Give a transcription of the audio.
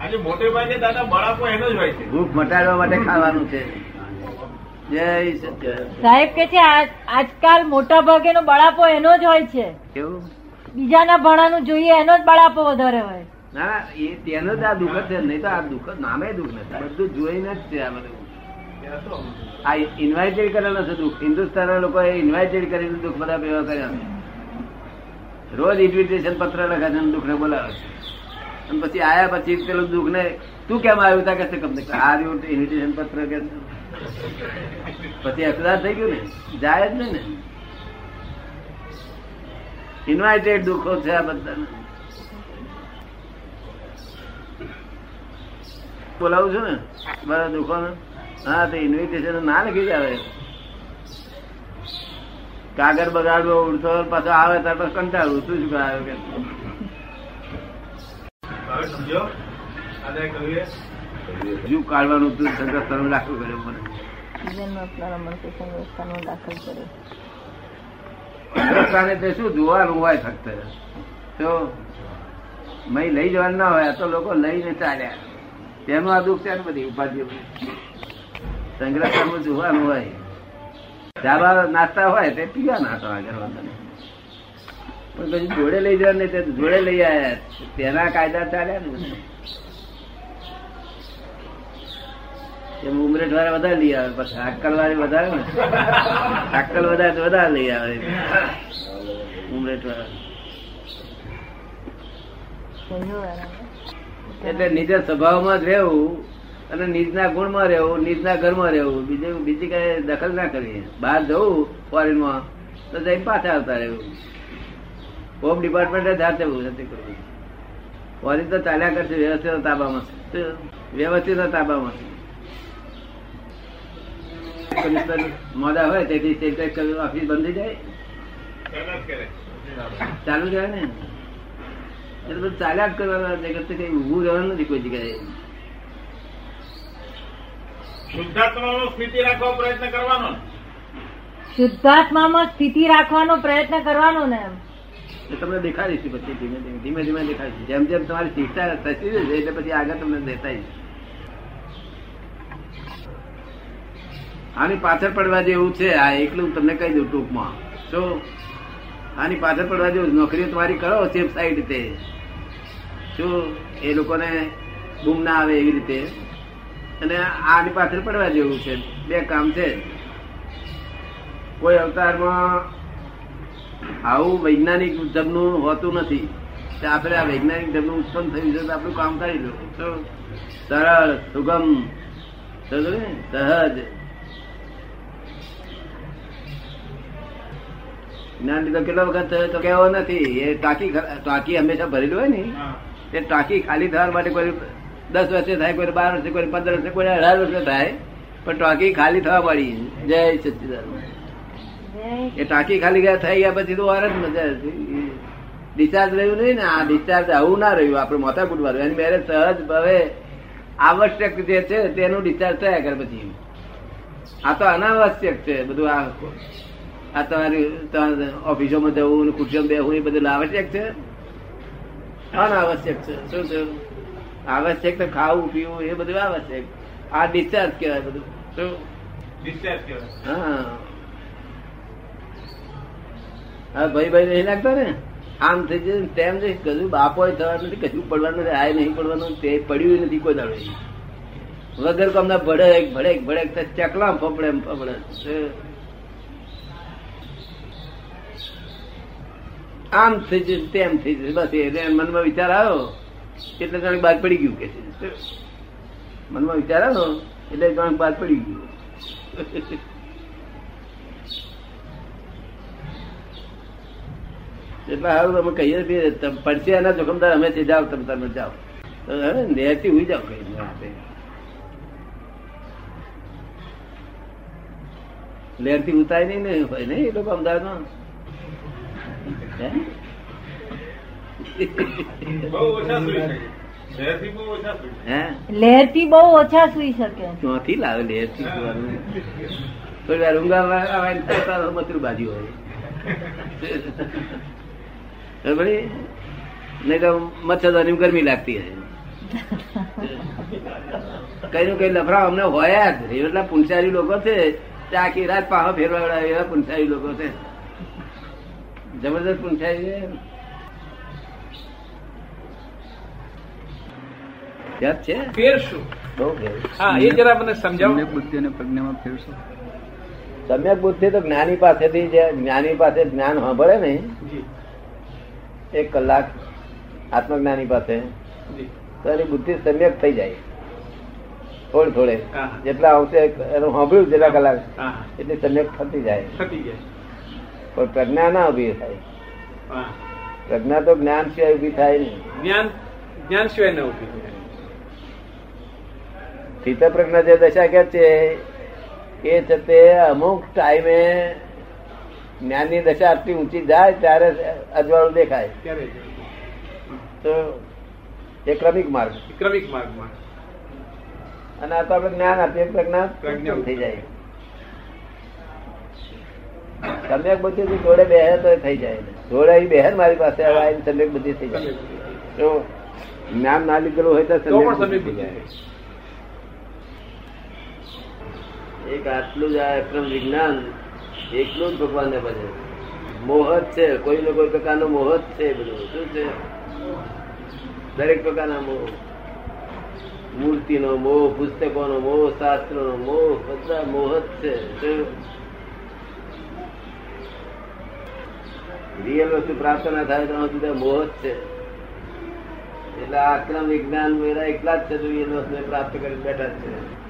આજે મોટે ભાગે દાદા બળાપો એનો જ હોય છે. ભૂખ મટાડવા માટે ખાવાનું છે. જય સત્ય સાહેબ કે છે આજકાલ મોટા ભાગેનો બળાપો એનો જ હોય છે. કેવું? બીજાના ભણાનું જોઈએ એનો જ બળાપો વધારે હોય. ના ના, એ તેનો જ આ દુઃખ જ છે નહીં તો આ દુઃખ નામે દુઃખ નથી બધું જોઈને જ છે આ બધું. આ ઇન્વાઇટેડ કરેલો છે દુઃખ. હિન્દુસ્તાનના લોકોએ ઇન્વાઇટેડ કરીને દુઃખ બધા ભેગા કર્યા રોજ ઇન્વિટેશન પત્ર લખે છે દુઃખ ને બોલાવે છે. અને પછી આયા પછી પેલું દુઃખ ને, તું કેમ આવ્યું? તા કે છે કંપની આ રહ્યું ઇન્વિટેશન પત્ર કે પછી અકદાર થઈ ગયું ને. જાય જ નહીં ને. ઇન્વાઇટેડ દુઃખો છે આ બધા બોલાવું છું ને? મારા દુઃખો હા, તો ઇન્વિટેશન ના લખી આવે કાગળ બગાડવો, ઉડતો, પાછો આવે ત્યાર પછી કંટાળવું શું કરાયો કે હવે સમજો દાદાએ કહ્યું એ? હજુ કાઢવાનું તું સંગ્રહ દાખલ કર્યો. મને સંગ્રહસ્થાને તે શું જોવાનું હોય ફક્ત? તો મય લઈ જવાનું ના હોય તો લોકો લઈને ચાલ્યા. તેનું આ દુઃખ છે ને બધી ઉપાધિ સંગ્રહસ્થાનમાં જોવાનું હોય. ચાબા નાસ્તા હોય તે પીવા નાસ્તા આગળ વાંધો નહીં. પણ પછી જોડે લઈ જવા તે જોડે લઈ આવ્યા તેના કાયદા ચાલ્યા ને ઉમરેટ વાળા વધારે લઈ આવે, પછી અક્કલ વાળી વધારે ને અક્કલ વધારે વધારે લઈ આવે. ઉમરેટ વાળા એટલે નીચે સ્વભાવમાં જ રહેવું અને નીચના ગુણમાં રહેવું નીચના ઘરમાં રહેવું. બીજું બીજી કઈ દખલ ના કરવી. બહાર જવું ફોરેનમાં તો જઈને પાછા આવતા રહેવું. હોમ ડિપાર્ટમેન્ટ જાતે નથી કરવું ફોરેન તો ચાલ્યા કરશે વ્યવસ્થિત તાબામાં? વ્યવસ્થિત તાબામાં મોડા હોય તેથી ઓફિસ બંધ જાય. ચાલુ જાય ને એટલે બધું ચાલ્યા જ કરવાના જગત કઈ ઊભું રહેવાનું નથી કોઈ જગ્યાએ શુદ્ધાત્માનો સ્થિતિ રાખવા પ્રયત્ન કરવાનો. શુદ્ધાત્મામાં સ્થિતિ રાખવાનો પ્રયત્ન કરવાનો ને એમ તમને દેખાડીશું પછી ધીમે ધીમે ધીમે ધીમે દેખાડીશું જેમ જેમ તમારી શિક્ષા થતી જશે એટલે પછી આગળ તમને દેખાય આની પાછળ પડવા જેવું છે, આ એકલું તમને કહી દઉં ટૂંકમાં. શું આની પાછળ પડવા જેવું નોકરીઓ તમારી કરો સેફ સાઈડ તે. શું એ લોકોને બૂમ ના આવે એવી રીતે. અને આની પાછળ પડવા જેવું છે, બે કામ છે. કોઈ અવતારમાં આવું વૈજ્ઞાનિક ઢબનું હોતું નથી. આપણે આ વૈજ્ઞાનિક ઢબનું ઉત્પન્ન થયું છે આપણું કામ કરી દો સરળ સુગમ સહજ. જ્ઞાન લીધો કેટલો વખત થયો તો કેવો નથી. એ ટાંકી ટાંકી હંમેશા ભરેલી હોય ને? એ તે ટાંકી ખાલી થવા માટે કોઈ દસ વર્ષે થાય કોઈ બાર વર્ષે કોઈ પંદર વર્ષે કોઈ અઢાર વર્ષે થાય પણ ટાંકી ખાલી થવા મળી. જય સચ્ચિદાનંદ એ ટાંકી ખાલી ગયા થઈ ગયા પછી તો વાર જ મજા ડિસ્ચાર્જ રહ્યું નહીં ને આ ડિસ્ચાર્જ આવું ના રહ્યું. આપણે માથા કુટવાનું એની મેરેજ સહજ હવે આવશ્યક જે છે તેનું ડિસ્ચાર્જ થયા કરે પછી આ તો અનાવશ્યક છે બધું આ. આ તમારી તમારે ઓફિસોમાં જવું ખુરશીમાં બેહવું એ બધું આવશ્યક છે? અનાવશ્યક છે. શું છે? આવશ્યક તો ખાવું પીવું એ બધું આવશ્યક. આ ડિસ્ચાર્જ કહેવાય બધું. શું? ડિસ્ચાર્જ કહેવાય. હા. હા ભાઈ ભાઈ નહીં લાગતા ને? આમ થઈ જાય તેમ થઈ કશું બાપો થવા નથી કશું પડવાનું નથી આ નહીં પડવાનું. તે પડ્યું નથી કોઈ દાડો. વગર કમના અમને ભડેક ભડેક ભડેક ચકલા ફફડે ફફડે. આમ થઈ જશે તેમ થઈ જશે બસ એટલે મનમાં વિચાર આવ્યો. એટલે જાણે બાદ પડી ગયું કે મનમાં વિચાર આવ્યો. એટલે જાણે બાદ પડી ગયું. એટલે હારું અમે કહીએ છીએ પડશે એના જોખમદાર અમે તે જાઓ તમે તમે જાઓ તો હવે નેતી ઉઈ જાઓ કઈ લેરથી ઉતાય નહીં ને હોય ને એ લોકો અમદાવાદમાં હે? બહુ ઓછા સુઈ શકે. શહેરથી બહુ ઓછા સુઈ શકે. હે લહેરથી બહુ ઓછા સુઈ ક્યાંથી લાવે લેરથી સુવાનું? થોડી વાર ઊંઘા મથુર બાજુ હોય? નહીં તો મચ્છરદાની ગરમી લાગતી હશે કઈ નું કઈ લફરા અમને હોય જ. એટલા પુંસારી લોકો છે. આખી રાત પાહો ફેરવા એવા પુંસારી લોકો છે. જબરદસ્ત પુંસારી છે. યાદ છે? ફેર બહુ હા એ જરા મને સમજાવો. બુદ્ધિ અને પ્રજ્ઞામાં ફેર સમ્યક બુદ્ધિ તો જ્ઞાની પાસેથી જે જ્ઞાની પાસે જ્ઞાન સાંભળે ને જી. એક કલાક આત્મજ્ઞાની પાસે તો એની બુદ્ધિ સમ્યક થઈ જાય. થોડે થોડે. જેટલા આવશે એનું સાંભળ્યું જેટલા કલાક એટલી સમ્યક થતી જાય. પણ પ્રજ્ઞા ના ઊભી થાય. પ્રજ્ઞા તો જ્ઞાન સિવાય ઊભી થાય નહીં. જ્ઞાન જ્ઞાન સિવાય ના ઊભી થાય. સ્થિત પ્રજ્ઞા જે દશા કે છે એ છે તે અમુક ટાઈમે જ્ઞાનની દશા આટલી ઊંચી જાય ત્યારે અજવાળું દેખાય. તો એ ક્રમિક માર્ગ. ક્રમિક માર્ગમાં. અને આ તો આપણે જ્ઞાન આપીએ પ્રજ્ઞા પ્રજ્ઞા થઈ જાય. સમ્યક બુદ્ધિ થી જોડે બેહે તો થઈ જાય. જોડે અહીં બેહે મારી પાસે આવીને સમ્યક બુદ્ધિ થઈ જાય. તો જ્ઞાન ના લીધેલું હોય તો સમ્યક બુદ્ધિ જાય. એક આટલું જ આ વિજ્ઞાન એકલું જ ભગવાન ને ભજે મોહ છે, કોઈ ને કોઈ પ્રકારનો મોહ છે બધું. શું છે? દરેક પ્રકારના મોહ. મૂર્તિનો મોહ, પુસ્તકોનો મોહ, શાસ્ત્રોનો મોહ, બધા મોહ છે. રિયલ વસ્તુ પ્રાપ્ત ના થાય તો બધા મોહ છે. એટલે આક્રમ વિજ્ઞાન મેરા એકલા જ છે રિયલ વસ્તુ પ્રાપ્ત કરી બેઠા છે.